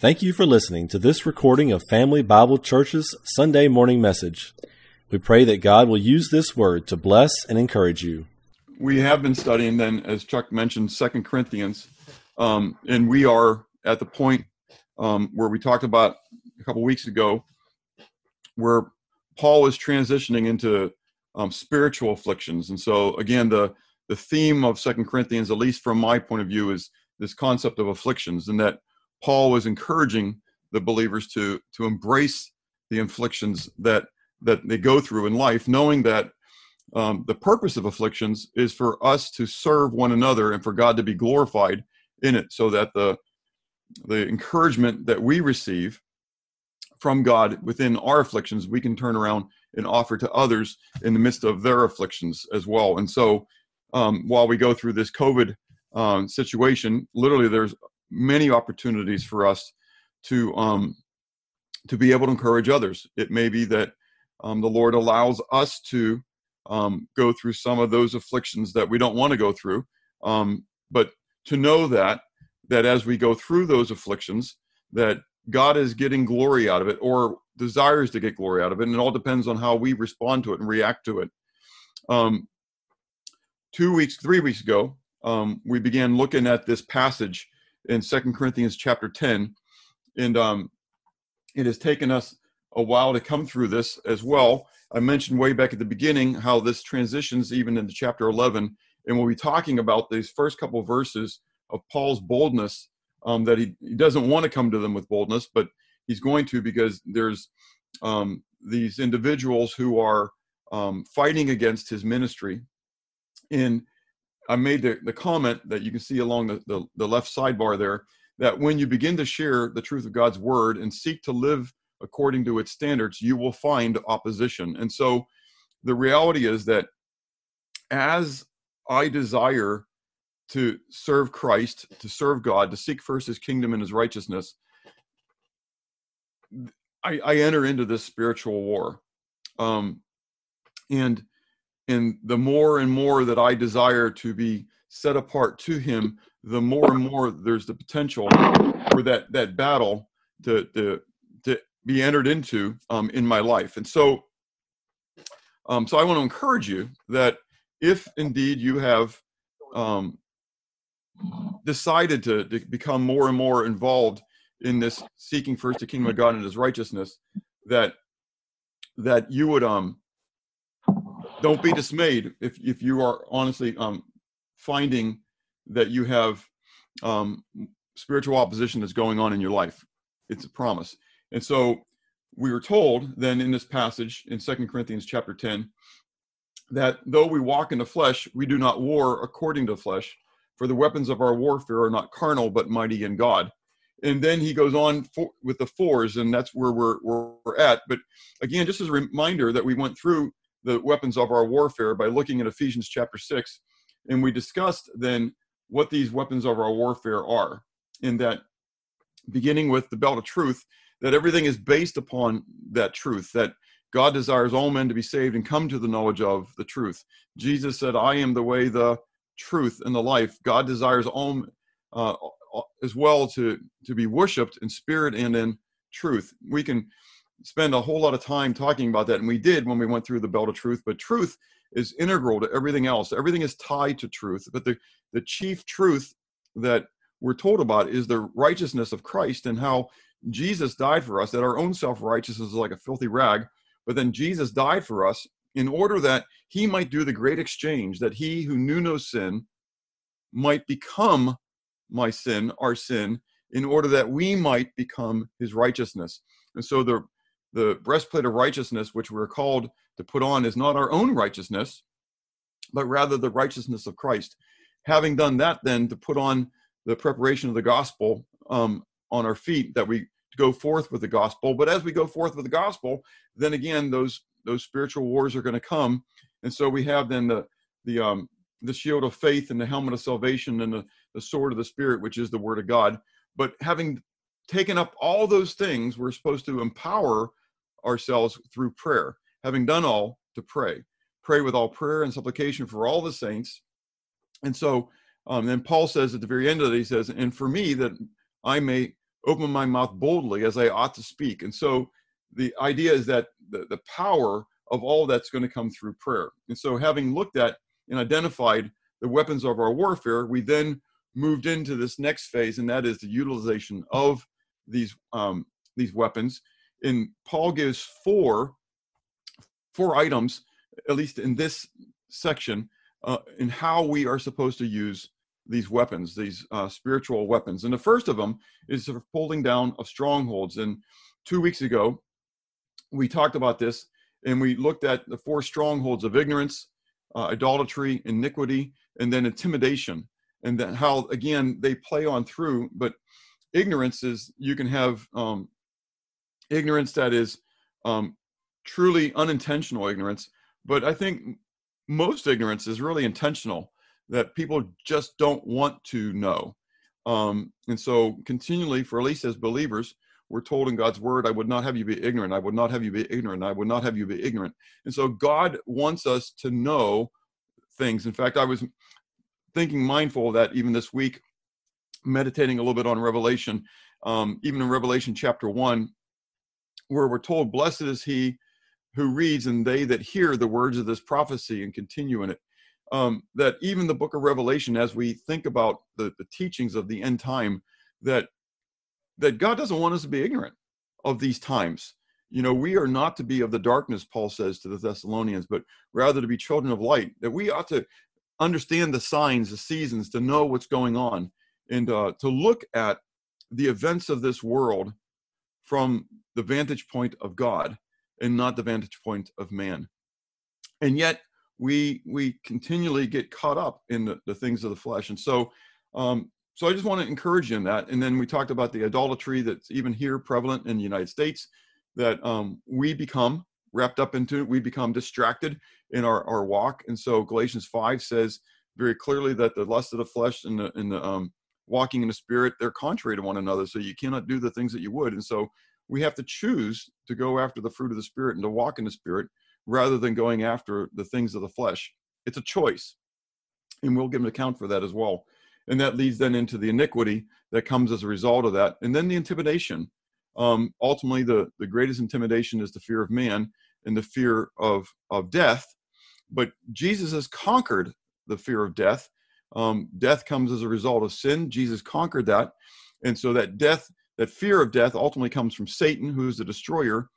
Thank you for listening to this recording of Family Bible Church's Sunday morning message. We pray that God will use this word to bless and encourage you. We have been studying then, as Chuck mentioned, Second Corinthians, um, and we are at the point um, where we talked about a couple weeks ago, where Paul was transitioning into um, spiritual afflictions. And so, again, the the theme of Second Corinthians, at least from my point of view, is this concept of afflictions, and that Paul was encouraging the believers to to embrace the afflictions that that they go through in life, knowing that um, the purpose of afflictions is for us to serve one another and for God to be glorified in it, so that the the encouragement that we receive from God within our afflictions, we can turn around and offer to others in the midst of their afflictions as well. And so, um, while we go through this COVID um, situation, literally, there's many opportunities for us to um, to be able to encourage others. It may be that um, the Lord allows us to um, go through some of those afflictions that we don't want to go through, um, but to know that that as we go through those afflictions, that God is getting glory out of it or desires to get glory out of it, and it all depends on how we respond to it and react to it. Um, two weeks, three weeks ago, um, we began looking at this passage in Second Corinthians chapter 10. And um, it has taken us a while to come through this as well. I mentioned way back at the beginning how this transitions even into chapter 11. And we'll be talking about these first couple of verses of Paul's boldness um, that he, he doesn't want to come to them with boldness, but he's going to because there's um, these individuals who are um, fighting against his ministry. And I made the, the comment that you can see along the, the, the left sidebar there that when you begin to share the truth of God's word and seek to live according to its standards, you will find opposition. And so the reality is that as I desire to serve Christ, to serve God, to seek first his kingdom and his righteousness, I, I enter into this spiritual war. Um, and and the more and more that I desire to be set apart to Him, the more and more there's the potential for that that battle to to to be entered into um, in my life. And so, um, so I want to encourage you that if indeed you have um, decided to, to become more and more involved in this seeking first the kingdom of God and His righteousness, that that you would um don't be dismayed if if you are honestly um, finding that you have um, spiritual opposition that's going on in your life. It's a promise. And so we were told then in this passage in Second Corinthians chapter 10 that though we walk in the flesh, we do not war according to flesh, for the weapons of our warfare are not carnal but mighty in God. And then he goes on for, with the fours, and that's where we're, we're at. But again, just as a reminder that we went through the weapons of our warfare by looking at Ephesians chapter 6. And we discussed then what these weapons of our warfare are, in that beginning with the belt of truth, that everything is based upon that truth, that God desires all men to be saved and come to the knowledge of the truth. Jesus said, I am the way, the truth, and the life. God desires all uh, as well to, to be worshiped in spirit and in truth. We can spend a whole lot of time talking about that, and we did when we went through the belt of truth. But truth is integral to everything else. Everything is tied to truth. But the the chief truth that we're told about is the righteousness of Christ and how Jesus died for us. That our own self righteousness is like a filthy rag, but then Jesus died for us in order that He might do the great exchange. That He who knew no sin might become my sin, our sin, in order that we might become His righteousness. And so the the breastplate of righteousness, which we're called to put on, is not our own righteousness, but rather the righteousness of Christ. Having done that, then to put on the preparation of the gospel um, on our feet, that we go forth with the gospel. But as we go forth with the gospel, then again, those those spiritual wars are going to come, and so we have then the the um, the shield of faith and the helmet of salvation and the, the sword of the spirit, which is the word of God. But having taken up all those things, we're supposed to empower ourselves through prayer. Having done all, to pray. Pray with all prayer and supplication for all the saints. And so um, then Paul says at the very end of it, he says, and for me that I may open my mouth boldly as I ought to speak. And so the idea is that the, the power of all that's going to come through prayer. And so having looked at and identified the weapons of our warfare, we then moved into this next phase, and that is the utilization of these um, these weapons. And Paul gives four four items, at least in this section, uh, in how we are supposed to use these weapons, these uh, spiritual weapons. And the first of them is the pulling down of strongholds. And two weeks ago, we talked about this, and we looked at the four strongholds of ignorance, uh, idolatry, iniquity, and then intimidation, and then how again they play on through. But ignorance is you can have um, ignorance that is um, truly unintentional ignorance, but I think most ignorance is really intentional that people just don't want to know. Um, and so, continually, for at least as believers, we're told in God's word, I would not have you be ignorant. I would not have you be ignorant. I would not have you be ignorant. And so, God wants us to know things. In fact, I was thinking mindful of that even this week, meditating a little bit on Revelation, um, even in Revelation chapter 1, where we're told, Blessed is he who reads and they that hear the words of this prophecy and continue in it. Um, that even the book of Revelation, as we think about the, the teachings of the end time, that that God doesn't want us to be ignorant of these times. You know, we are not to be of the darkness, Paul says to the Thessalonians, but rather to be children of light. That we ought to understand the signs, the seasons, to know what's going on, and uh, to look at the events of this world from the vantage point of God and not the vantage point of man. And yet, we we continually get caught up in the, the things of the flesh. And so, um, so I just want to encourage you in that. And then we talked about the idolatry that's even here prevalent in the United States, that um, we become wrapped up into, we become distracted in our, our walk. And so Galatians 5 says very clearly that the lust of the flesh and the, and the um, walking in the spirit, they're contrary to one another. So you cannot do the things that you would. And so we have to choose to go after the fruit of the spirit and to walk in the spirit rather than going after the things of the flesh. It's a choice. And we'll give an account for that as well. And that leads then into the iniquity that comes as a result of that. And then the intimidation. Um, ultimately, the, the greatest intimidation is the fear of man and the fear of, of death. But Jesus has conquered the fear of death. Um, death comes as a result of sin. Jesus conquered that. And so that death, that fear of death ultimately comes from Satan, who is the destroyer.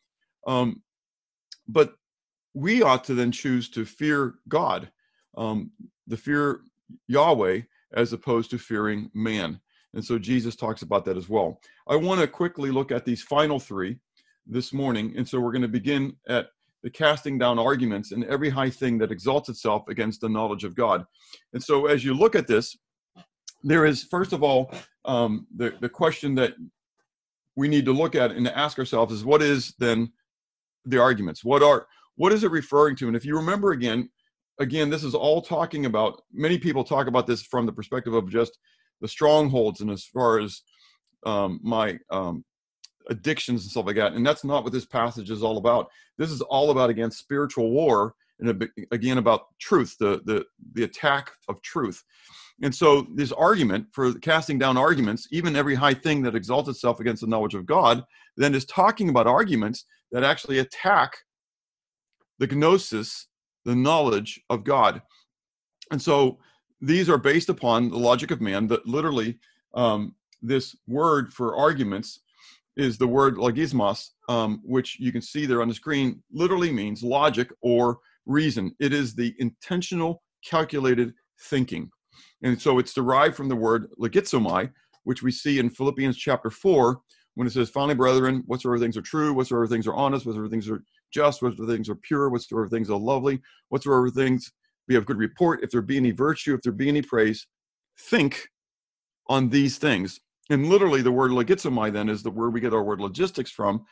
Um, but we ought to then choose to fear God, um, the fear Yahweh, as opposed to fearing man. And so Jesus talks about that as well. I want to quickly look at these final three this morning. And so we're going to begin at the casting down arguments and every high thing that exalts itself against the knowledge of God. And so as you look at this, there is, first of all, um, the, the question that we need to look at and to ask ourselves is what is then the arguments? What are what is it referring to? And if you remember again, again, this is all talking about, many people talk about this from the perspective of just the strongholds and as far as um, my um, addictions and stuff like that. And that's not what this passage is all about. This is all about, again, spiritual war and again about truth, the, the, the attack of truth. And so this argument for casting down arguments, even every high thing that exalts itself against the knowledge of God, then is talking about arguments that actually attack the gnosis, the knowledge of God. And so these are based upon the logic of man, that literally um, this word for arguments is the word logismos, um, which you can see there on the screen, literally means logic or reason. It is the intentional, calculated thinking. And so it's derived from the word logizomai, which we see in Philippians chapter 4, when it says, finally, brethren, whatsoever things are true, whatsoever things are honest, whatsoever things are just, whatsoever things are pure, whatsoever things are lovely, whatsoever things be of good report, if there be any virtue, if there be any praise, think on these things. And literally, the word logizomai then is the word we get our word logistics from.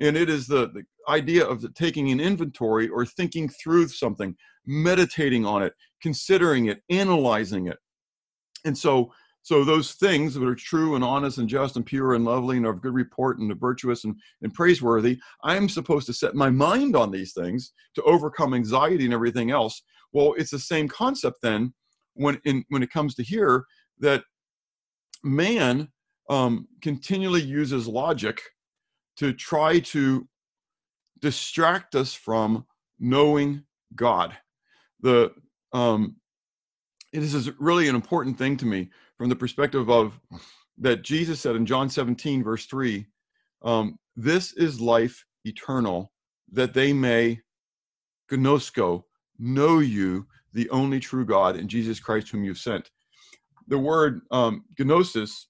And it is the, the idea of the, taking an inventory or thinking through something, meditating on it, considering it, analyzing it. And so so those things that are true and honest and just and pure and lovely and of good report and virtuous and, and praiseworthy, I'm supposed to set my mind on these things to overcome anxiety and everything else. Well, it's the same concept then when in when it comes to here that man um, continually uses logic to try to distract us from knowing God. The um, it is is really an important thing to me from the perspective of that Jesus said in John 17, verse 3, um, This is life eternal, that they may gnosko, know you, the only true God, and Jesus Christ, whom you've sent. The word um, gnosis,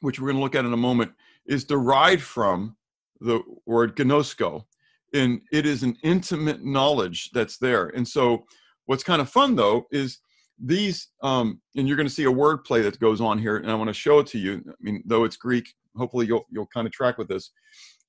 which we're going to look at in a moment, is derived from the word gnosko. And it is an intimate knowledge that's there. And so, what's kind of fun though is these um, and you're going to see a word play that goes on here and i want to show it to you. I mean though it's greek hopefully you'll you'll kind of track with this.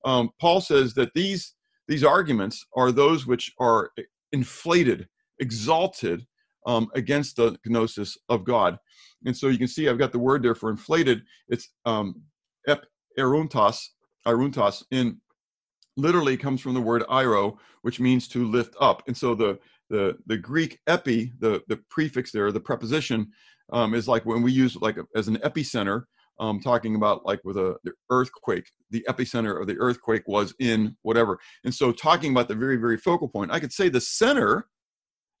Um, paul says that these these arguments are those which are inflated exalted um, against the gnosis of god. And so you can see i've got the word there for inflated. It's um, ep eruntas eruntas in literally comes from the word iro which means to lift up. And so the the the Greek epi, the the prefix there, the preposition, um, is like when we use like a, as an epicenter, um, talking about like with a the earthquake, the epicenter of the earthquake was in whatever, and so talking about the very very focal point, I could say the center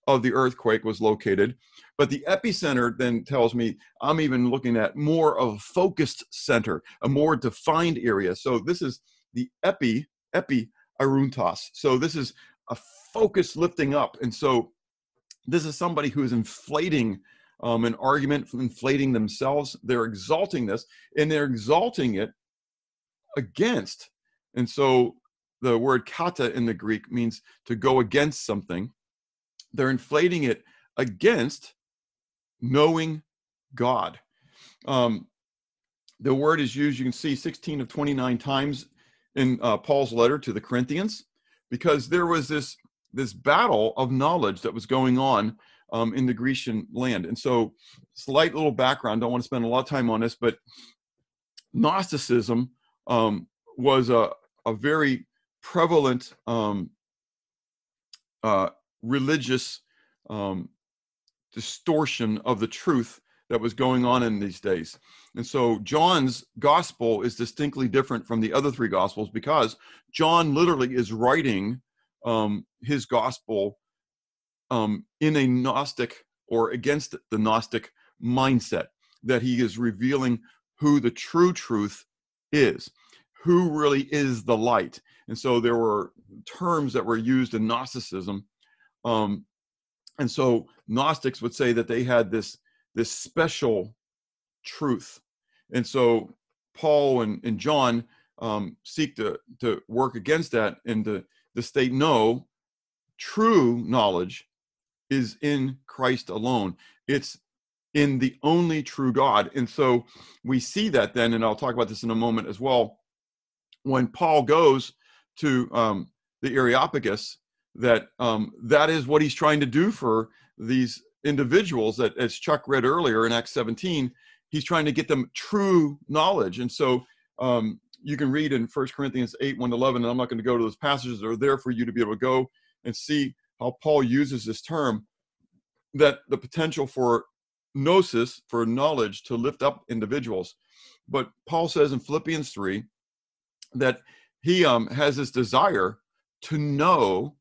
of the earthquake was located, but the epicenter then tells me I'm even looking at more of a focused center, a more defined area. So this is the epi epi aruntas. So this is a focus lifting up. And so this is somebody who is inflating um, an argument, inflating themselves. They're exalting this, and they're exalting it against. And so the word kata in the Greek means to go against something. They're inflating it against knowing God. Um, the word is used, you can see 16 of 29 times in uh, Paul's letter to the Corinthians because there was this this battle of knowledge that was going on um, in the Grecian land. And so, slight little background. Don't want to spend a lot of time on this, but Gnosticism um, was a a very prevalent um, uh, religious um, distortion of the truth that was going on in these days. And so John's gospel is distinctly different from the other three gospels because John literally is writing um, his gospel um, in a Gnostic or against the Gnostic mindset, that he is revealing who the true truth is, who really is the light. And so there were terms that were used in Gnosticism. Um, and so Gnostics would say that they had this, this special truth and so Paul and, and John um, seek to, to work against that and to, to state no, true knowledge is in Christ alone. It's in the only true God. And so we see that then, and I'll talk about this in a moment as well. When Paul goes to um, the Areopagus, that um, that is what he's trying to do for these individuals that, as Chuck read earlier in Acts 17, he's trying to get them true knowledge. And so um, you can read in First Corinthians 8, 1 11, and I'm not going to go to those passages that are there for you to be able to go and see how Paul uses this term that the potential for gnosis, for knowledge, to lift up individuals. But Paul says in Philippians 3 that he um, has this desire to know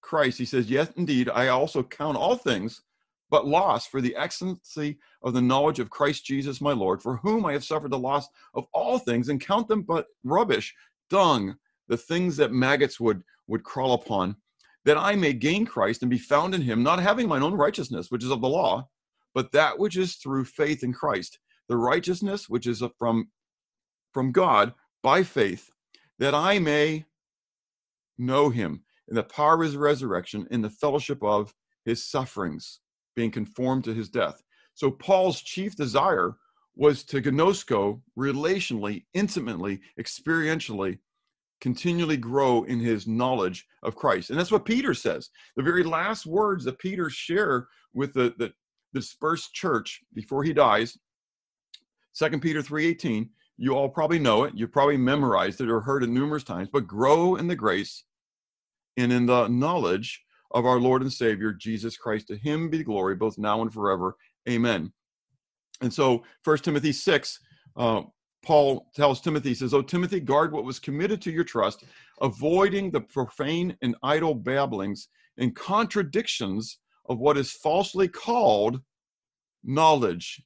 Christ. He says, Yes, indeed, I also count all things but loss for the excellency of the knowledge of Christ Jesus my Lord, for whom I have suffered the loss of all things, and count them but rubbish, dung, the things that maggots would, would crawl upon, that I may gain Christ and be found in him, not having mine own righteousness, which is of the law, but that which is through faith in Christ, the righteousness which is from, from God by faith, that I may know him in the power of his resurrection, in the fellowship of his sufferings being conformed to his death. So Paul's chief desire was to gnosko relationally, intimately, experientially, continually grow in his knowledge of Christ. And that's what Peter says. The very last words that Peter share with the, the, dispersed church before he dies, 2 Peter 3:18, you all probably know it, you've probably memorized it or heard it numerous times, but grow in the grace and in the knowledge of our Lord and Savior, Jesus Christ. To him be glory, both now and forever. Amen. And so, First Timothy 6, uh, Paul tells Timothy, he says, Oh, Timothy, guard what was committed to your trust, avoiding the profane and idle babblings and contradictions of what is falsely called knowledge.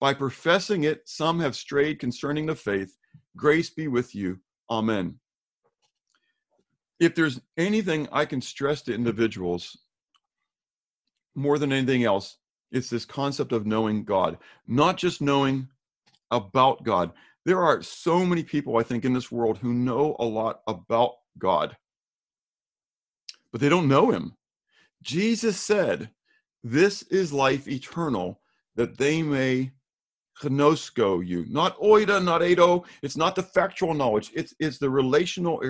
By professing it, some have strayed concerning the faith. Grace be with you. Amen. If there's anything I can stress to individuals more than anything else, it's this concept of knowing God, not just knowing about God. There are so many people, I think, in this world who know a lot about God, but they don't know Him. Jesus said, This is life eternal, that they may gnosko you. Not oida, not edo. It's not the factual knowledge, it's, it's the relational,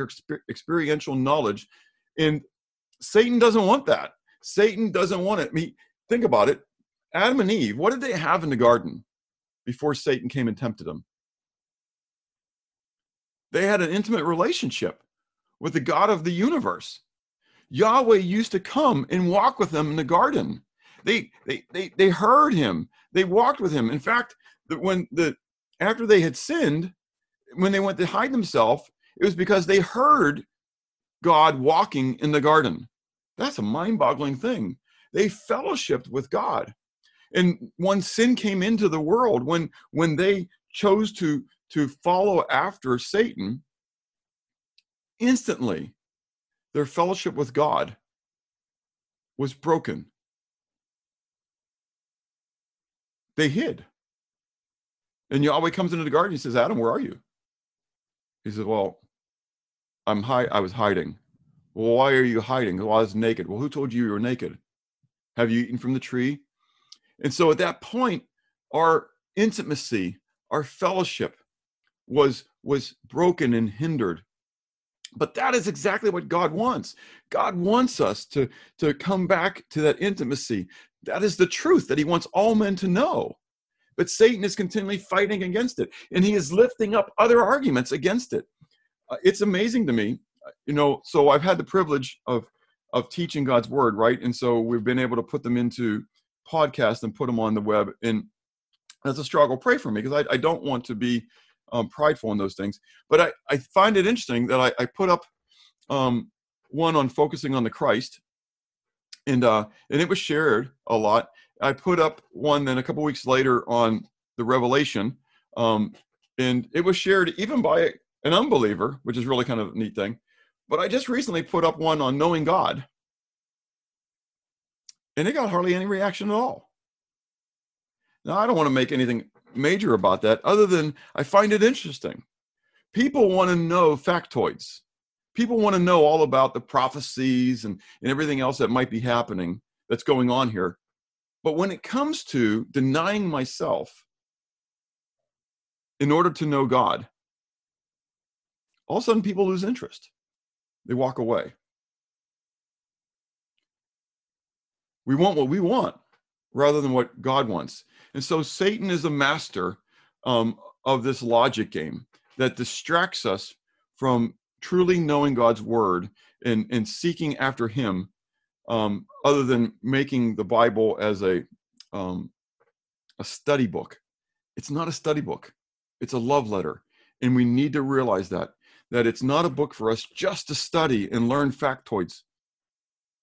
experiential knowledge. And Satan doesn't want that. Satan doesn't want it. I mean, think about it. Adam and Eve, what did they have in the garden before Satan came and tempted them? They had an intimate relationship with the God of the universe. Yahweh used to come and walk with them in the garden. They they they, they heard him. They walked with him. In fact, when the after they had sinned, when they went to hide themselves, it was because they heard God walking in the garden. That's a mind-boggling thing. They fellowshipped with God. And when sin came into the world, when when they chose to to follow after Satan, instantly their fellowship with God was broken. They hid. And Yahweh comes into the garden. He says, Adam, where are you? He says, Well, I'm hi- I was hiding. Well, why are you hiding? Well, I was naked. Well, who told you you were naked? Have you eaten from the tree? And so at that point, our intimacy, our fellowship was was broken and hindered. But that is exactly what God wants. God wants us to, to come back to that intimacy. That is the truth that He wants all men to know. But Satan is continually fighting against it, and he is lifting up other arguments against it. Uh, it's amazing to me you know, so I've had the privilege of of teaching God's word, right? And so we've been able to put them into podcasts and put them on the web. And that's a struggle. Pray for me because I, I don't want to be um, prideful in those things. But I, I find it interesting that I, I put up um, one on focusing on the Christ, and uh, and it was shared a lot. I put up one then a couple weeks later on the Revelation, um, and it was shared even by an unbeliever, which is really kind of a neat thing. But I just recently put up one on knowing God, and it got hardly any reaction at all. Now, I don't want to make anything major about that, other than I find it interesting. People want to know factoids. People want to know all about the prophecies and, and everything else that might be happening that's going on here. But when it comes to denying myself in order to know God, all of a sudden people lose interest. They walk away. We want what we want rather than what God wants. And so Satan is a master um, of this logic game that distracts us from truly knowing God's word and, and seeking after Him, um, other than making the Bible as a um, a study book. It's not a study book; it's a love letter, and we need to realize that that it's not a book for us just to study and learn factoids.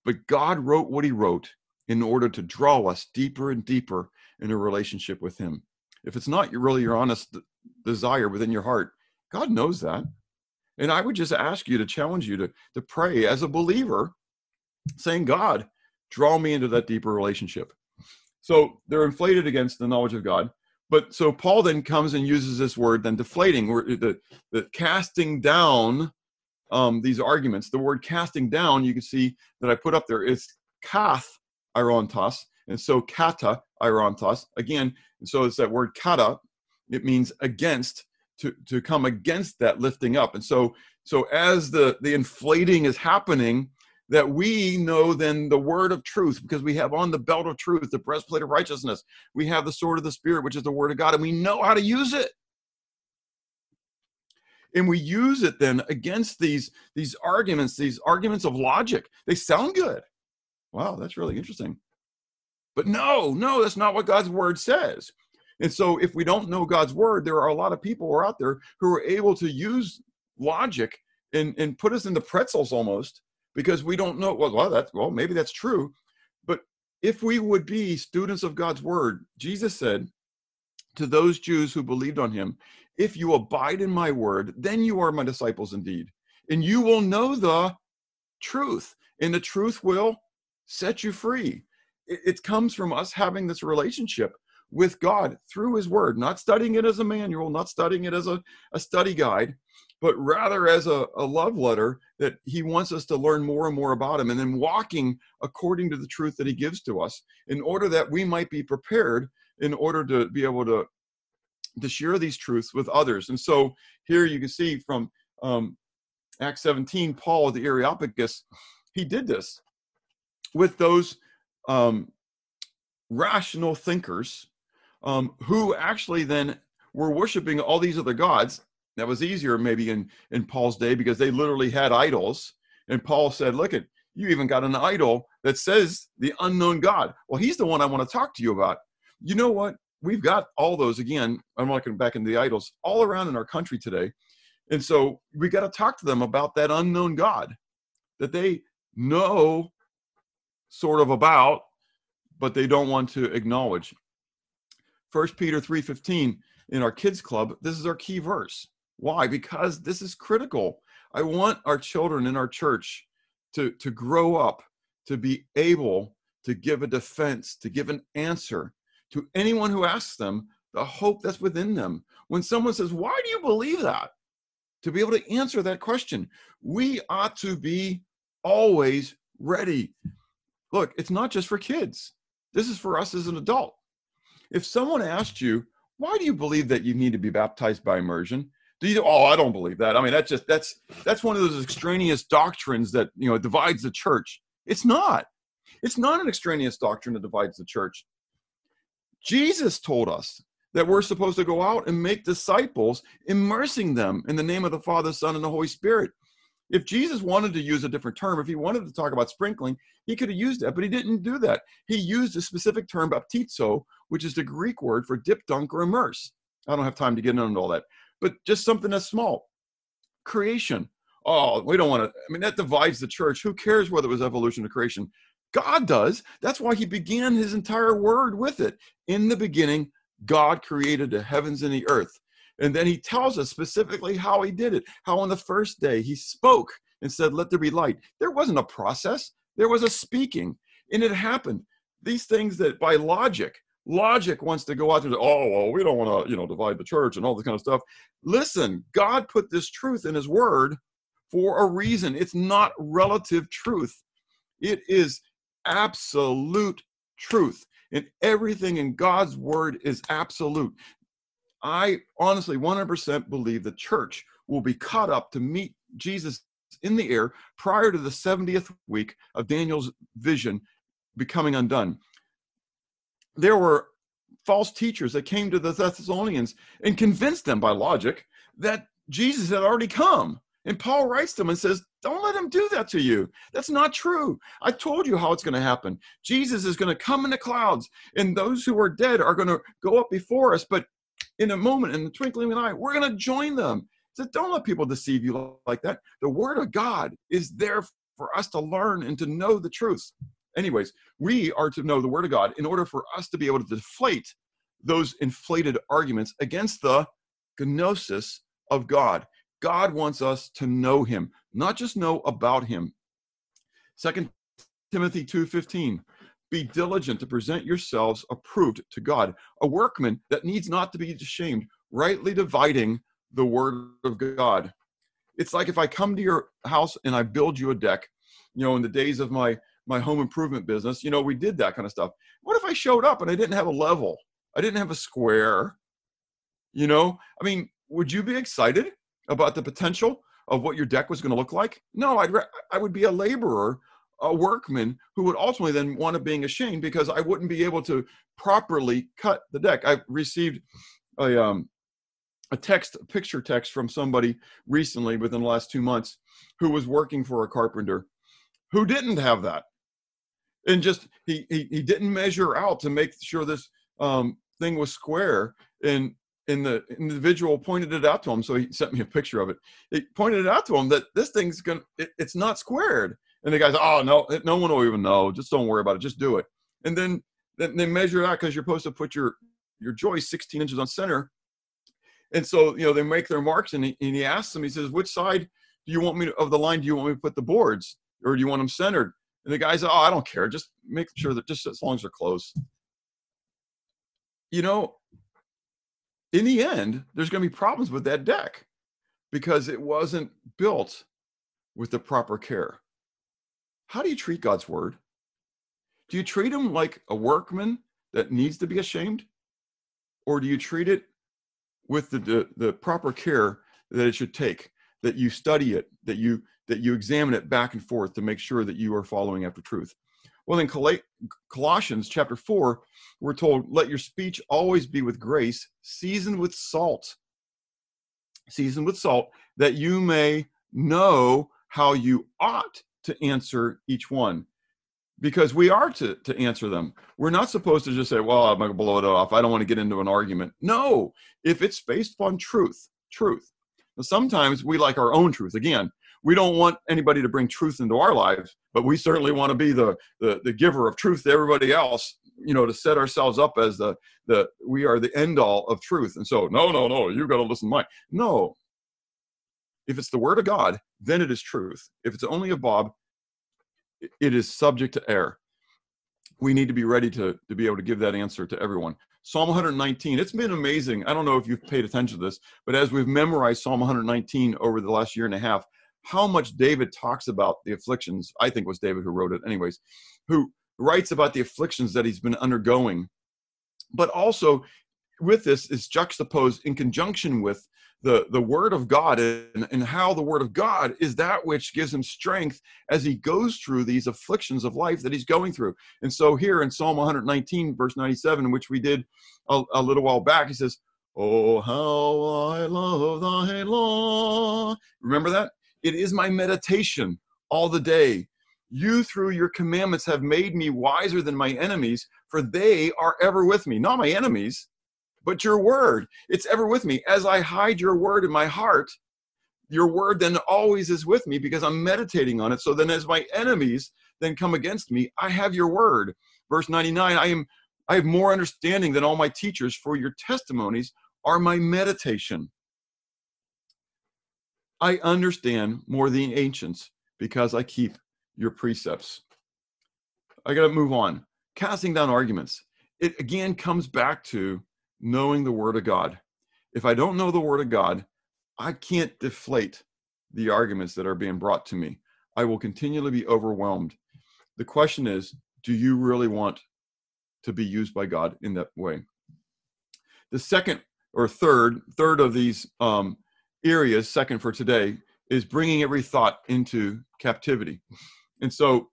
But God wrote what He wrote in order to draw us deeper and deeper in a relationship with Him. If it's not really your honest desire within your heart, God knows that. And I would just ask you to challenge you to, to pray as a believer, saying, God, draw me into that deeper relationship. So they're inflated against the knowledge of God. But so Paul then comes and uses this word, then deflating, the, the casting down um, these arguments. The word casting down, you can see that I put up there is kath irontos, and so kata irontos. Again, so it's that word kata. It means against, to, to come against that lifting up. And so so as the the inflating is happening, that we know then the word of truth because we have on the belt of truth, the breastplate of righteousness. We have the sword of the Spirit, which is the word of God, and we know how to use it. And we use it then against these, these arguments, these arguments of logic. They sound good. Wow, that's really interesting. But no, no, that's not what God's word says. And so, if we don't know God's word, there are a lot of people who are out there who are able to use logic and, and put us in the pretzels almost because we don't know. Well, well, that's well, maybe that's true. But if we would be students of God's word, Jesus said to those Jews who believed on him, If you abide in my word, then you are my disciples indeed. And you will know the truth, and the truth will set you free. It, it comes from us having this relationship with God through his word, not studying it as a manual, not studying it as a, a study guide, but rather as a, a love letter that he wants us to learn more and more about him and then walking according to the truth that he gives to us in order that we might be prepared in order to be able to to share these truths with others and so here you can see from um, acts 17 paul the areopagus he did this with those um, rational thinkers um, who actually then were worshiping all these other gods. That was easier maybe in, in Paul's day because they literally had idols. And Paul said, Look at you even got an idol that says the unknown God. Well, he's the one I want to talk to you about. You know what? We've got all those again. I'm looking back into the idols all around in our country today. And so we got to talk to them about that unknown God that they know sort of about, but they don't want to acknowledge. First Peter 3:15 in our kids club, this is our key verse. Why? Because this is critical. I want our children in our church to, to grow up, to be able to give a defense, to give an answer to anyone who asks them the hope that's within them. When someone says, Why do you believe that? To be able to answer that question, we ought to be always ready. Look, it's not just for kids, this is for us as an adult. If someone asked you, why do you believe that you need to be baptized by immersion? You? Oh, I don't believe that. I mean, that's just that's that's one of those extraneous doctrines that you know divides the church. It's not. It's not an extraneous doctrine that divides the church. Jesus told us that we're supposed to go out and make disciples, immersing them in the name of the Father, Son, and the Holy Spirit. If Jesus wanted to use a different term, if he wanted to talk about sprinkling, he could have used that, but he didn't do that. He used a specific term, baptizo, which is the Greek word for dip, dunk, or immerse. I don't have time to get into all that, but just something that's small. Creation. Oh, we don't want to. I mean, that divides the church. Who cares whether it was evolution or creation? God does. That's why he began his entire word with it. In the beginning, God created the heavens and the earth. And then he tells us specifically how he did it, how on the first day he spoke and said, Let there be light. There wasn't a process, there was a speaking, and it happened. These things that by logic, logic wants to go out there oh, well, we don't want to, you know, divide the church and all this kind of stuff. Listen, God put this truth in his word for a reason. It's not relative truth, it is absolute truth. And everything in God's word is absolute. I honestly 100% believe the church will be caught up to meet Jesus in the air prior to the 70th week of Daniel's vision becoming undone. There were false teachers that came to the Thessalonians and convinced them by logic that Jesus had already come. And Paul writes them and says, Don't let him do that to you. That's not true. I told you how it's going to happen. Jesus is going to come in the clouds, and those who are dead are going to go up before us. But in a moment, in the twinkling of an eye, we're going to join them. So don't let people deceive you like that. The word of God is there for us to learn and to know the truth. Anyways, we are to know the word of God in order for us to be able to deflate those inflated arguments against the gnosis of God. God wants us to know him, not just know about him. Second Timothy 2:15 be diligent to present yourselves approved to God, a workman that needs not to be ashamed, rightly dividing the word of God. It's like if I come to your house and I build you a deck, you know, in the days of my my home improvement business, you know, we did that kind of stuff. What if I showed up and I didn't have a level? I didn't have a square. You know, I mean, would you be excited about the potential of what your deck was going to look like? No, I'd re- I would be a laborer a workman who would ultimately then want to being ashamed because I wouldn't be able to properly cut the deck. I received a um, a text, a picture text from somebody recently within the last two months who was working for a carpenter who didn't have that, and just he he, he didn't measure out to make sure this um, thing was square and and the individual pointed it out to him. So he sent me a picture of it. He pointed it out to him that this thing's gonna it, it's not squared. And the guy's oh no no one will even know. Just don't worry about it. Just do it. And then then they measure it out because you're supposed to put your your joist 16 inches on center. And so you know they make their marks and he, and he asks them he says which side do you want me to, of the line do you want me to put the boards? Or do you want them centered and the guy's, oh, I don't care. Just make sure that just as long as they're close. You know, in the end, there's going to be problems with that deck because it wasn't built with the proper care. How do you treat God's word? Do you treat him like a workman that needs to be ashamed? Or do you treat it with the, the, the proper care that it should take? That you study it, that you that you examine it back and forth to make sure that you are following after truth. Well, in Colossians chapter 4, we're told, let your speech always be with grace, seasoned with salt. Seasoned with salt, that you may know how you ought to answer each one. Because we are to, to answer them. We're not supposed to just say, well, I'm going to blow it off. I don't want to get into an argument. No, if it's based upon truth, truth. Now, sometimes we like our own truth. Again, we don't want anybody to bring truth into our lives, but we certainly want to be the, the, the giver of truth to everybody else, you know, to set ourselves up as the, the, we are the end all of truth. And so, no, no, no, you've got to listen to mine. No. If it's the word of God, then it is truth. If it's only of Bob, it is subject to error. We need to be ready to, to be able to give that answer to everyone. Psalm 119, it's been amazing. I don't know if you've paid attention to this, but as we've memorized Psalm 119 over the last year and a half, how much David talks about the afflictions. I think was David who wrote it, anyways, who writes about the afflictions that he's been undergoing. But also, with this is juxtaposed in conjunction with the, the word of God and, and how the word of God is that which gives him strength as he goes through these afflictions of life that he's going through. And so here in Psalm 119, verse 97, which we did a, a little while back, he says, Oh, how I love thy law. Remember that? It is my meditation all the day. You, through your commandments, have made me wiser than my enemies, for they are ever with me. Not my enemies, but your word. It's ever with me. As I hide your word in my heart, your word then always is with me because I'm meditating on it. So then, as my enemies then come against me, I have your word. Verse 99 I am. I have more understanding than all my teachers, for your testimonies are my meditation. I understand more than ancients because I keep your precepts. I got to move on. Casting down arguments. It again comes back to knowing the Word of God. If I don't know the Word of God, I can't deflate the arguments that are being brought to me. I will continually be overwhelmed. The question is do you really want to be used by God in that way? The second or third, third of these um, areas, second for today, is bringing every thought into captivity. And so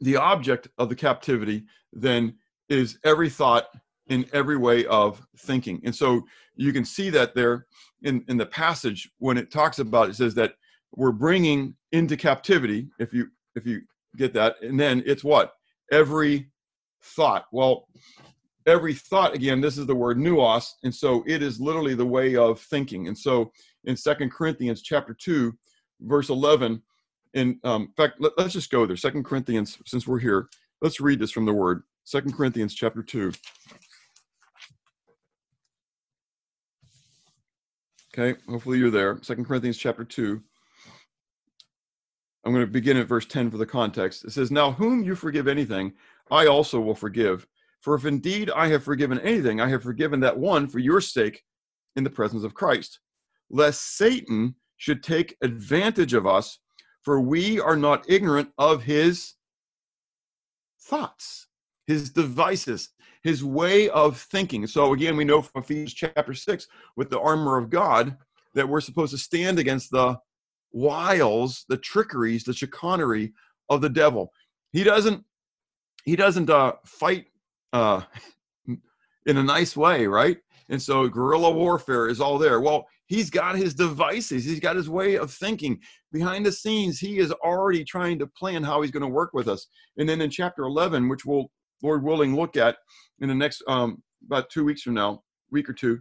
the object of the captivity then is every thought in every way of thinking. And so you can see that there in, in the passage when it talks about it says that we're bringing into captivity if you if you get that and then it's what every thought well every thought again this is the word nous and so it is literally the way of thinking. And so in second corinthians chapter 2 verse 11 in um, fact let, us just go there. Second corinthians since we're here let's read this from the word. Second corinthians chapter 2 okay hopefully you're there. Second corinthians chapter 2 i'm going to begin at verse 10 for the context. It says now whom you forgive anything i also will forgive for if indeed I have forgiven anything, I have forgiven that one for your sake in the presence of Christ, lest Satan should take advantage of us, for we are not ignorant of his thoughts, his devices, his way of thinking. So again, we know from Ephesians chapter 6 with the armor of God that we're supposed to stand against the wiles, the trickeries, the chicanery of the devil. He doesn't he doesn't uh, fight uh, in a nice way, right? And so guerrilla warfare is all there. Well, he's got his devices, he's got his way of thinking. Behind the scenes, he is already trying to plan how he's going to work with us. And then in chapter 11, which we'll, Lord willing, look at in the next um, about two weeks from now, week or two.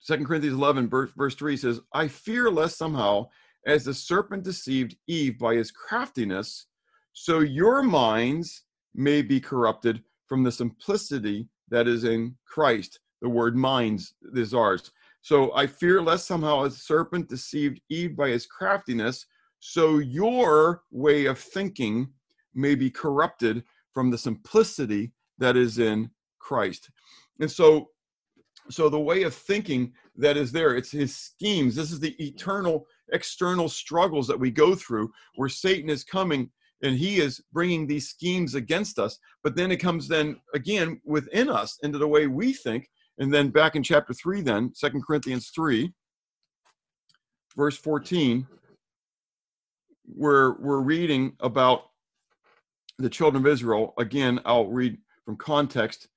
Second Corinthians 11, verse, verse 3 says, I fear lest somehow, as the serpent deceived Eve by his craftiness, so your minds may be corrupted from the simplicity that is in Christ. The word minds is ours. So I fear lest somehow a serpent deceived Eve by his craftiness, so your way of thinking may be corrupted from the simplicity that is in Christ. And so so the way of thinking that is there it's his schemes this is the eternal external struggles that we go through where satan is coming and he is bringing these schemes against us but then it comes then again within us into the way we think. And then back in chapter 3 then Second corinthians 3 verse 14 we're we're reading about the children of israel. Again i'll read from context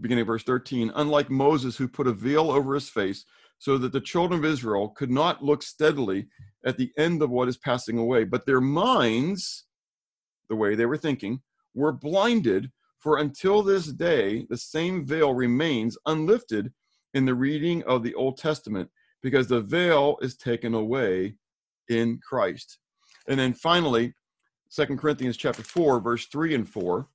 beginning of verse 13 unlike moses who put a veil over his face so that the children of israel could not look steadily at the end of what is passing away but their minds the way they were thinking were blinded for until this day the same veil remains unlifted in the reading of the old testament because the veil is taken away in christ. And then finally Second corinthians chapter 4 verse 3 and 4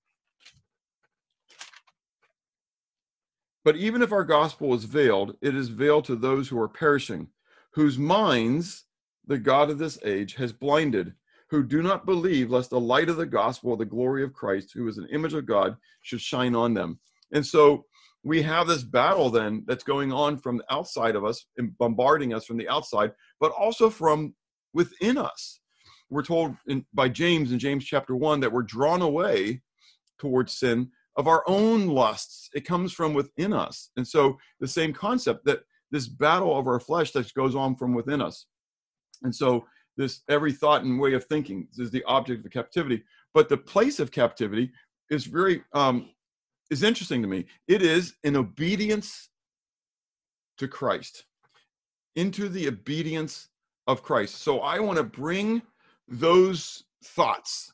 But even if our gospel is veiled, it is veiled to those who are perishing, whose minds the God of this age has blinded, who do not believe lest the light of the gospel of the glory of Christ, who is an image of God, should shine on them. And so we have this battle then that's going on from the outside of us and bombarding us from the outside, but also from within us. We're told in, by James in James chapter 1 that we're drawn away towards sin of our own lusts. It comes from within us. And so the same concept that this battle of our flesh that goes on from within us. And so this every thought and way of thinking is the object of captivity. But the place of captivity is very um, is interesting to me. It is in obedience to Christ, into the obedience of Christ. So I want to bring those thoughts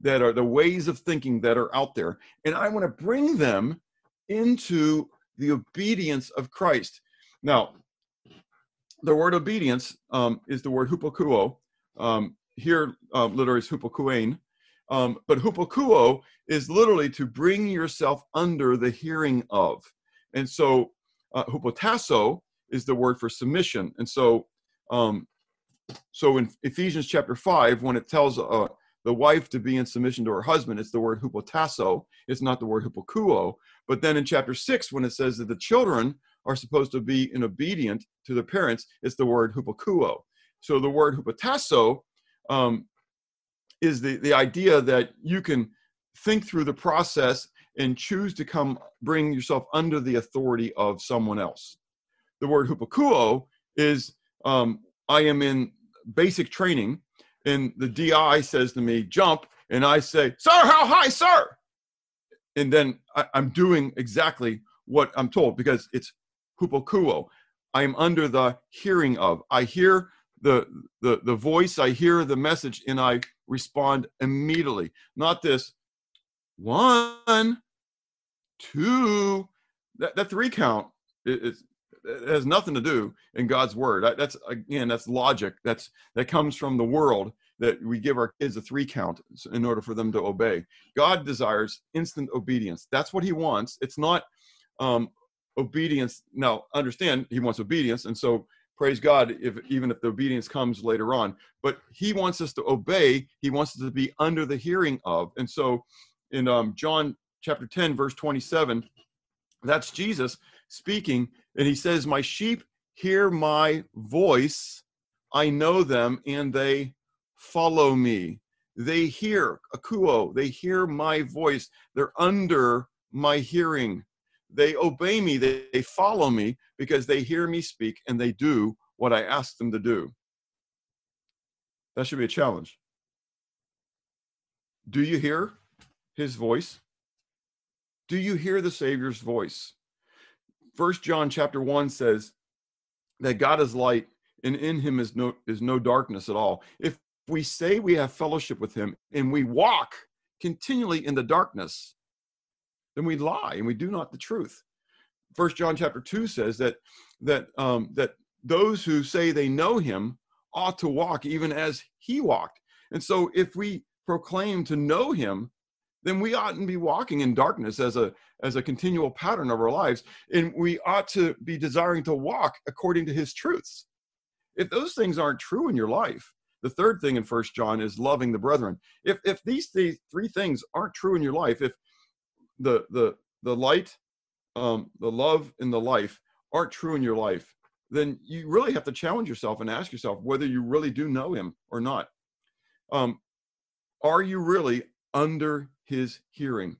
that are the ways of thinking that are out there. And I want to bring them into the obedience of Christ. Now, the word obedience um, is the word hupokuo. Um, here, uh, literally, is hupokuein. Um, but hupokuo is literally to bring yourself under the hearing of. And so, uh, hupotasso is the word for submission. And so, um, so in Ephesians chapter 5, when it tells uh, the wife to be in submission to her husband. It's the word hupotasso. It's not the word hupokuo. But then in chapter six, when it says that the children are supposed to be in obedient to their parents, it's the word hupokuo. So the word hupotasso um, is the, the idea that you can think through the process and choose to come bring yourself under the authority of someone else. The word hupokuo is um, I am in basic training and the DI says to me, jump, and I say, sir, how high, sir? And then I, am doing exactly what I'm told because it's hupokuo. I'm under the hearing of. I hear the, the, the voice, I hear the message, and I respond immediately. Not this one, two, that, that three count is, has nothing to do in God's word. That's again, that's logic. That's that comes from the world that we give our kids a three count in order for them to obey. God desires instant obedience. That's what He wants. It's not um, obedience. Now, understand He wants obedience, and so praise God if even if the obedience comes later on. But He wants us to obey. He wants us to be under the hearing of. And so, in um, John chapter ten, verse twenty-seven, that's Jesus speaking and he says, My sheep hear my voice, I know them, and they follow me. They hear, akuo, they hear my voice. They're under my hearing. They obey me, they, they follow me because they hear me speak and they do what I ask them to do. That should be a challenge. Do you hear his voice? Do you hear the Savior's voice? First John chapter 1 says that God is light and in him is no is no darkness at all. If we say we have fellowship with him and we walk continually in the darkness, then we lie and we do not the truth. First John chapter two says that that um, that those who say they know him ought to walk even as he walked. And so if we proclaim to know him, then we oughtn't be walking in darkness as a as a continual pattern of our lives. And we ought to be desiring to walk according to his truths. If those things aren't true in your life, the third thing in First John is loving the brethren. If if these th- three things aren't true in your life, if the the the light, um, the love, and the life aren't true in your life, then you really have to challenge yourself and ask yourself whether you really do know him or not. Um, are you really under his hearing?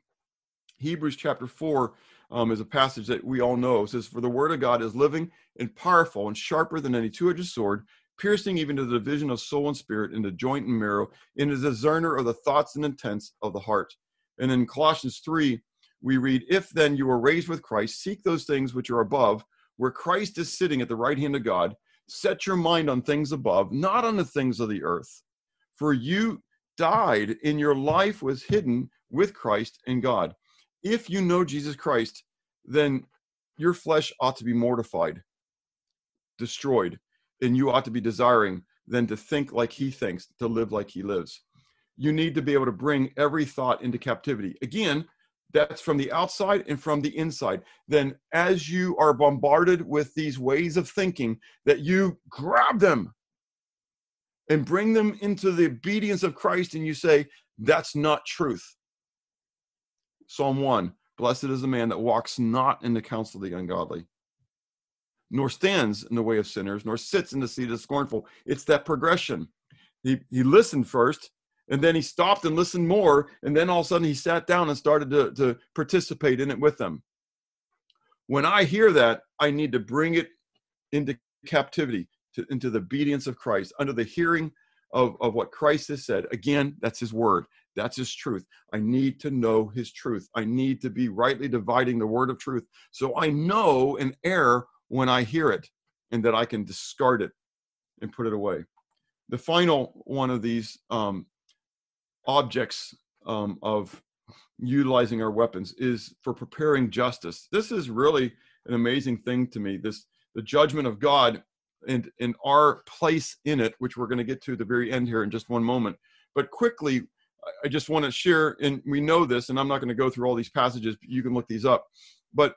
Hebrews chapter 4 um, is a passage that we all know. It says, For the word of God is living and powerful and sharper than any two edged sword, piercing even to the division of soul and spirit, into joint and marrow, and is a discerner of the thoughts and intents of the heart. And in Colossians 3, we read, If then you were raised with Christ, seek those things which are above, where Christ is sitting at the right hand of God. Set your mind on things above, not on the things of the earth. For you died, and your life was hidden with Christ in God. If you know Jesus Christ, then your flesh ought to be mortified, destroyed, and you ought to be desiring then to think like he thinks, to live like he lives. You need to be able to bring every thought into captivity. Again, that's from the outside and from the inside. Then, as you are bombarded with these ways of thinking, that you grab them and bring them into the obedience of Christ, and you say, That's not truth. Psalm 1 Blessed is the man that walks not in the counsel of the ungodly, nor stands in the way of sinners, nor sits in the seat of the scornful. It's that progression. He, he listened first, and then he stopped and listened more, and then all of a sudden he sat down and started to, to participate in it with them. When I hear that, I need to bring it into captivity, to, into the obedience of Christ, under the hearing of, of what Christ has said. Again, that's his word. That's his truth. I need to know his truth. I need to be rightly dividing the word of truth so I know an error when I hear it and that I can discard it and put it away. The final one of these um, objects um, of utilizing our weapons is for preparing justice. This is really an amazing thing to me. This the judgment of God and in our place in it, which we're going to get to the very end here in just one moment. But quickly, I just want to share, and we know this, and I'm not going to go through all these passages, you can look these up. But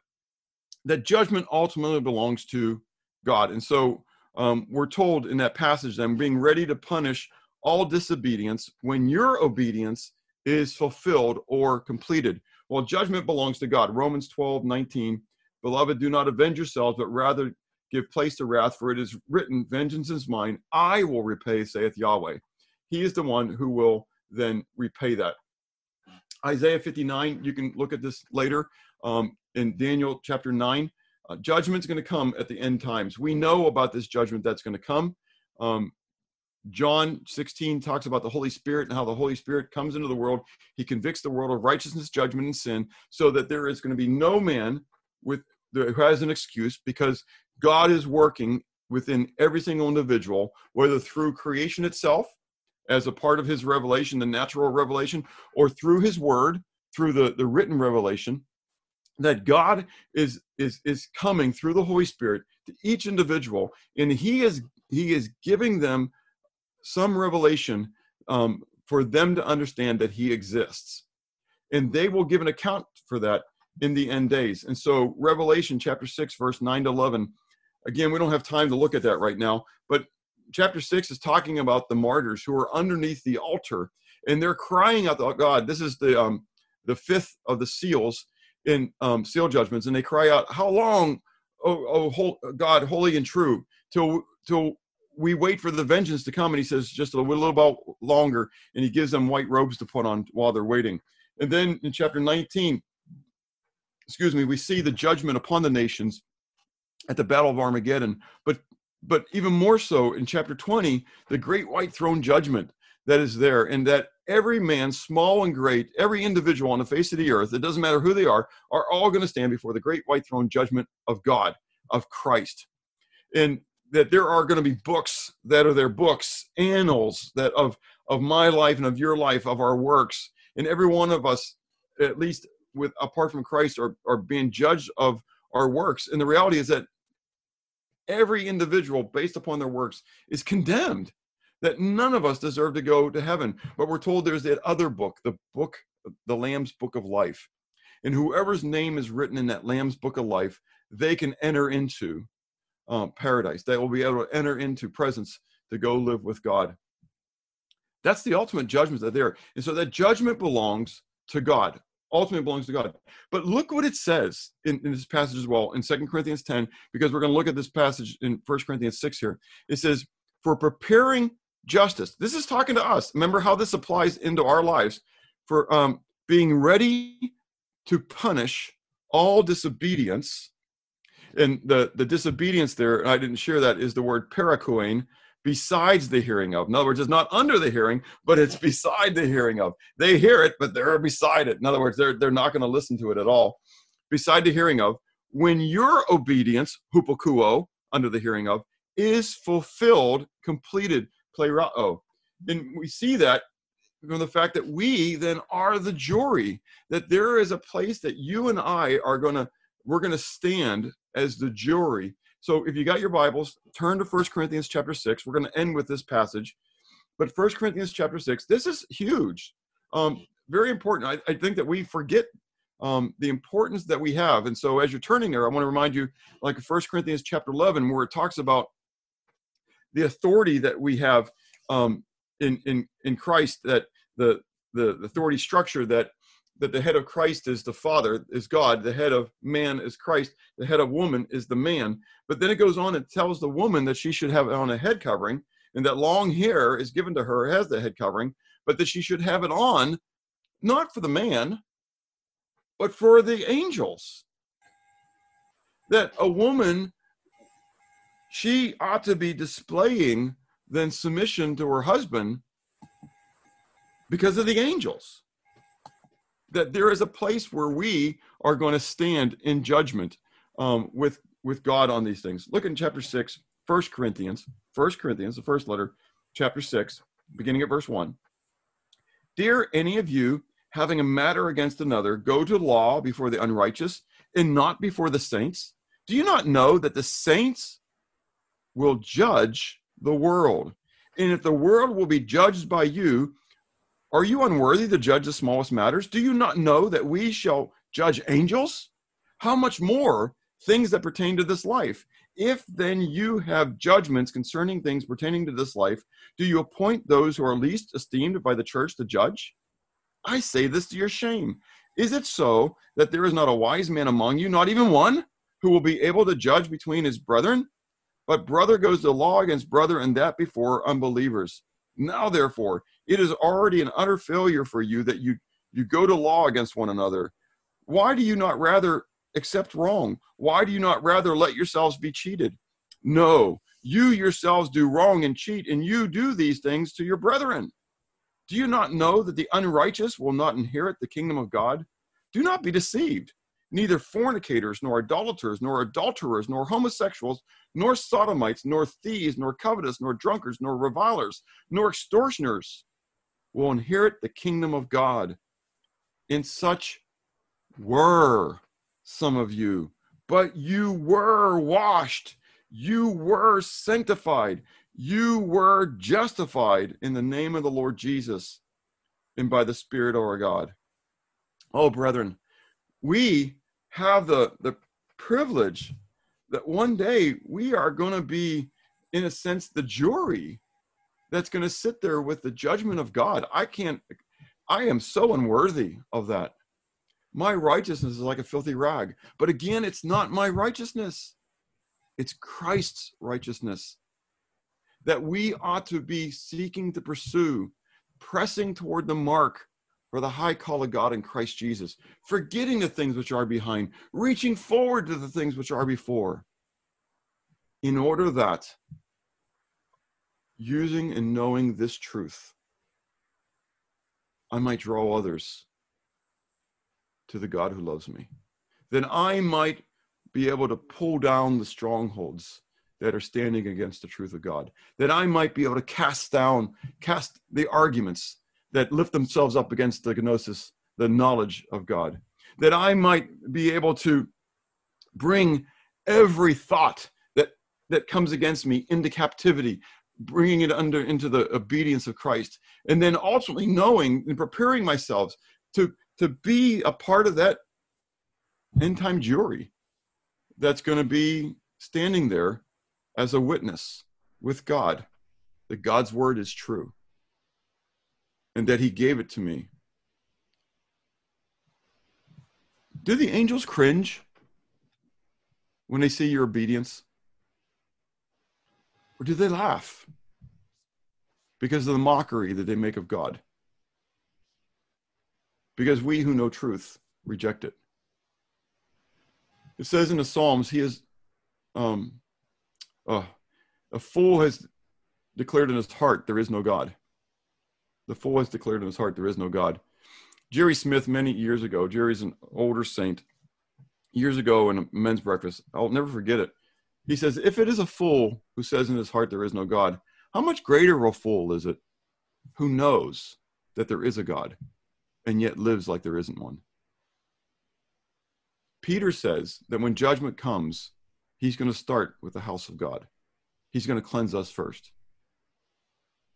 that judgment ultimately belongs to God. And so um, we're told in that passage that I'm being ready to punish all disobedience when your obedience is fulfilled or completed. Well, judgment belongs to God. Romans 12, 19. Beloved, do not avenge yourselves, but rather give place to wrath, for it is written, Vengeance is mine, I will repay, saith Yahweh. He is the one who will then repay that. Isaiah 59, you can look at this later um, in Daniel chapter 9. Uh, judgment's going to come at the end times. We know about this judgment that's going to come. Um, John 16 talks about the Holy Spirit and how the Holy Spirit comes into the world. He convicts the world of righteousness, judgment, and sin, so that there is going to be no man with who has an excuse because God is working within every single individual, whether through creation itself, as a part of his revelation, the natural revelation, or through his word, through the, the written revelation, that God is is is coming through the Holy Spirit to each individual, and He is He is giving them some revelation um, for them to understand that He exists, and they will give an account for that in the end days. And so, Revelation chapter six, verse nine to eleven. Again, we don't have time to look at that right now, but chapter six is talking about the martyrs who are underneath the altar, and they're crying out God. This is the um, the fifth of the seals in um, seal judgments, and they cry out, "How long, oh, oh God, holy and true, till till we wait for the vengeance to come?" And he says, "Just a little bit longer," and he gives them white robes to put on while they're waiting. And then in chapter 19, excuse me, we see the judgment upon the nations at the Battle of Armageddon. But but even more so in chapter 20, the great white throne judgment that is there, and that every man, small and great, every individual on the face of the earth, it doesn't matter who they are, are all going to stand before the great white throne judgment of God, of Christ. And that there are going to be books that are their books, annals that of of my life and of your life, of our works. And every one of us, at least with apart from Christ are, are being judged of our works. And the reality is that every individual, based upon their works, is condemned. That none of us deserve to go to heaven. But we're told there's that other book, the book, the Lamb's Book of Life. And whoever's name is written in that Lamb's Book of Life, they can enter into um, paradise. They will be able to enter into presence to go live with God. That's the ultimate judgment that there. And so that judgment belongs to God. Ultimately belongs to God. But look what it says in, in this passage as well in Second Corinthians 10, because we're going to look at this passage in First Corinthians 6 here. It says, For preparing justice. This is talking to us. Remember how this applies into our lives. For um, being ready to punish all disobedience. And the, the disobedience there, I didn't share that, is the word parakoin, besides the hearing of. In other words, it's not under the hearing, but it's beside the hearing of. They hear it, but they're beside it. In other words, they're, they're not going to listen to it at all. Beside the hearing of, when your obedience, hupokuo, under the hearing of, is fulfilled, completed, plerao. And we see that from the fact that we then are the jury, that there is a place that you and I are going to, we're going to stand as the jury so if you got your Bibles, turn to First Corinthians chapter 6. We're going to end with this passage. But First Corinthians chapter 6, this is huge. Um, very important. I, I, think that we forget um, the importance that we have. And so as you're turning there, I want to remind you, like First Corinthians chapter 11, where it talks about the authority that we have um, in, in, in Christ, that the, the authority structure that that the head of Christ is the Father, is God, the head of man is Christ, the head of woman is the man. But then it goes on and tells the woman that she should have on a head covering, and that long hair is given to her as the head covering, but that she should have it on not for the man, but for the angels. That a woman, she ought to be displaying then submission to her husband because of the angels that there is a place where we are going to stand in judgment um, with with God on these things. Look in chapter 6, 1 Corinthians, 1 Corinthians, the first letter, chapter 6, beginning at verse 1. Dear any of you having a matter against another, go to law before the unrighteous and not before the saints? Do you not know that the saints will judge the world? And if the world will be judged by you, are you unworthy to judge the smallest matters? Do you not know that we shall judge angels? How much more things that pertain to this life? If then you have judgments concerning things pertaining to this life, do you appoint those who are least esteemed by the church to judge? I say this to your shame. Is it so that there is not a wise man among you, not even one, who will be able to judge between his brethren? But brother goes to law against brother, and that before unbelievers. Now, therefore, it is already an utter failure for you that you, you go to law against one another. Why do you not rather accept wrong? Why do you not rather let yourselves be cheated? No, you yourselves do wrong and cheat, and you do these things to your brethren. Do you not know that the unrighteous will not inherit the kingdom of God? Do not be deceived. Neither fornicators, nor idolaters, nor adulterers, nor homosexuals, nor sodomites, nor thieves, nor covetous, nor drunkards, nor revilers, nor extortioners will inherit the kingdom of God. In such were some of you, but you were washed, you were sanctified, you were justified in the name of the Lord Jesus and by the Spirit of our God. Oh, brethren, we have the, the privilege that one day we are going to be, in a sense, the jury that's going to sit there with the judgment of God. I can't, I am so unworthy of that. My righteousness is like a filthy rag. But again, it's not my righteousness, it's Christ's righteousness that we ought to be seeking to pursue, pressing toward the mark for the high call of God in Christ Jesus, forgetting the things which are behind, reaching forward to the things which are before, in order that using and knowing this truth, I might draw others to the God who loves me. Then I might be able to pull down the strongholds that are standing against the truth of God. That I might be able to cast down, cast the arguments that lift themselves up against the gnosis, the knowledge of God. that I might be able to bring every thought that that comes against me into captivity bringing it under into the obedience of christ and then ultimately knowing and preparing myself to to be a part of that end time jury that's going to be standing there as a witness with god that god's word is true and that he gave it to me do the angels cringe when they see your obedience? Or do they laugh because of the mockery that they make of God? Because we who know truth reject it. It says in the Psalms, he is um, uh, a fool has declared in his heart there is no God. The fool has declared in his heart there is no God. Jerry Smith, many years ago, Jerry's an older saint years ago in a men's breakfast. I'll never forget it. He says, If it is a fool who says in his heart there is no God, how much greater a fool is it who knows that there is a God and yet lives like there isn't one? Peter says that when judgment comes, he's going to start with the house of God. He's going to cleanse us first.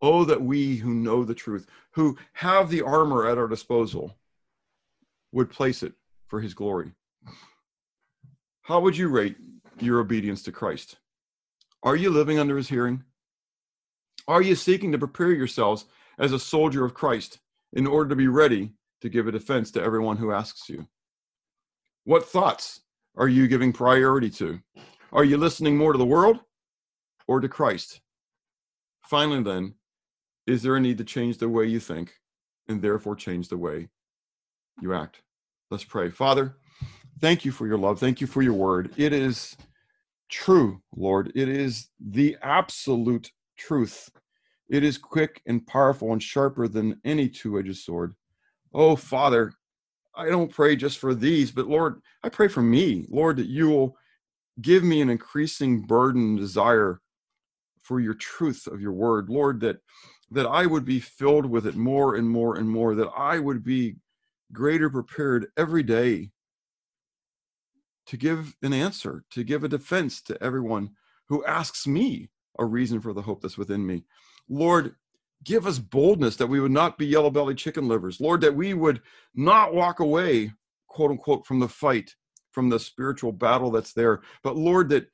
Oh, that we who know the truth, who have the armor at our disposal, would place it for his glory. How would you rate your obedience to Christ? Are you living under his hearing? Are you seeking to prepare yourselves as a soldier of Christ in order to be ready to give a defense to everyone who asks you? What thoughts are you giving priority to? Are you listening more to the world or to Christ? Finally, then, is there a need to change the way you think and therefore change the way you act? Let's pray. Father, Thank you for your love. Thank you for your word. It is true, Lord. It is the absolute truth. It is quick and powerful and sharper than any two edged sword. Oh, Father, I don't pray just for these, but Lord, I pray for me, Lord, that you will give me an increasing burden and desire for your truth of your word, Lord, that that I would be filled with it more and more and more, that I would be greater prepared every day to give an answer, to give a defense to everyone who asks me a reason for the hope that's within me. Lord, give us boldness that we would not be yellow bellied chicken livers. Lord, that we would not walk away, quote unquote, from the fight, from the spiritual battle that's there. But Lord, that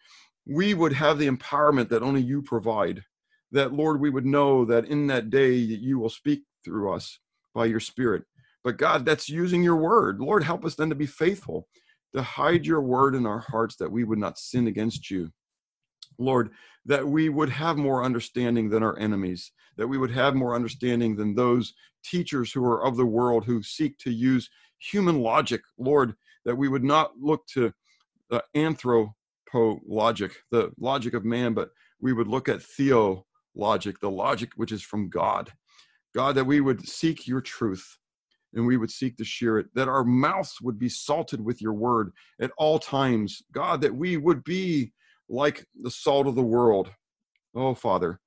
we would have the empowerment that only you provide. That, Lord, we would know that in that day that you will speak through us by your spirit. But God, that's using your word. Lord, help us then to be faithful to hide your word in our hearts that we would not sin against you. Lord, that we would have more understanding than our enemies, that we would have more understanding than those teachers who are of the world who seek to use human logic. Lord, that we would not look to the anthropo logic, the logic of man, but we would look at theologic, the logic which is from God. God, that we would seek your truth, and we would seek to share it, that our mouths would be salted with your word at all times. God, that we would be like the salt of the world. Oh, Father,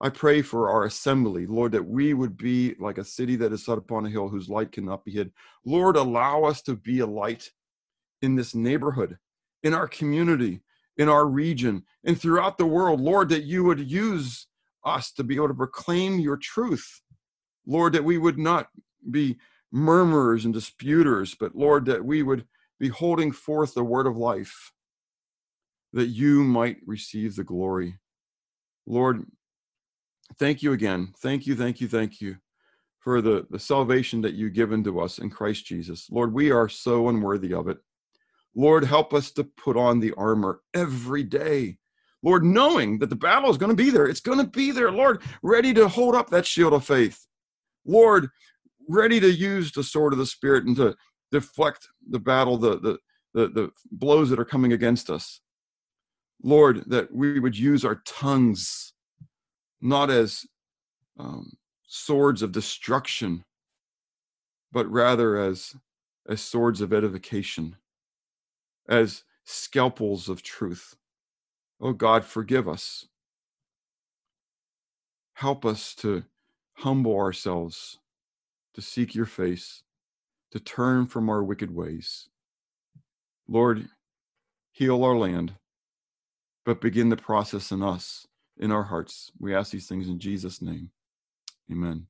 I pray for our assembly, Lord, that we would be like a city that is set upon a hill whose light cannot be hid. Lord, allow us to be a light in this neighborhood, in our community, in our region, and throughout the world. Lord, that you would use us to be able to proclaim your truth. Lord, that we would not be murmurers and disputers, but Lord, that we would be holding forth the word of life, that you might receive the glory. Lord, thank you again. Thank you, thank you, thank you for the, the salvation that you've given to us in Christ Jesus. Lord, we are so unworthy of it. Lord, help us to put on the armor every day. Lord, knowing that the battle is going to be there. It's going to be there, Lord, ready to hold up that shield of faith. Lord, ready to use the sword of the spirit and to deflect the battle, the, the, the, the blows that are coming against us. Lord, that we would use our tongues not as um, swords of destruction, but rather as, as swords of edification, as scalpels of truth. Oh God, forgive us. Help us to humble ourselves to seek your face, to turn from our wicked ways. Lord, heal our land, but begin the process in us, in our hearts. We ask these things in Jesus' name. Amen.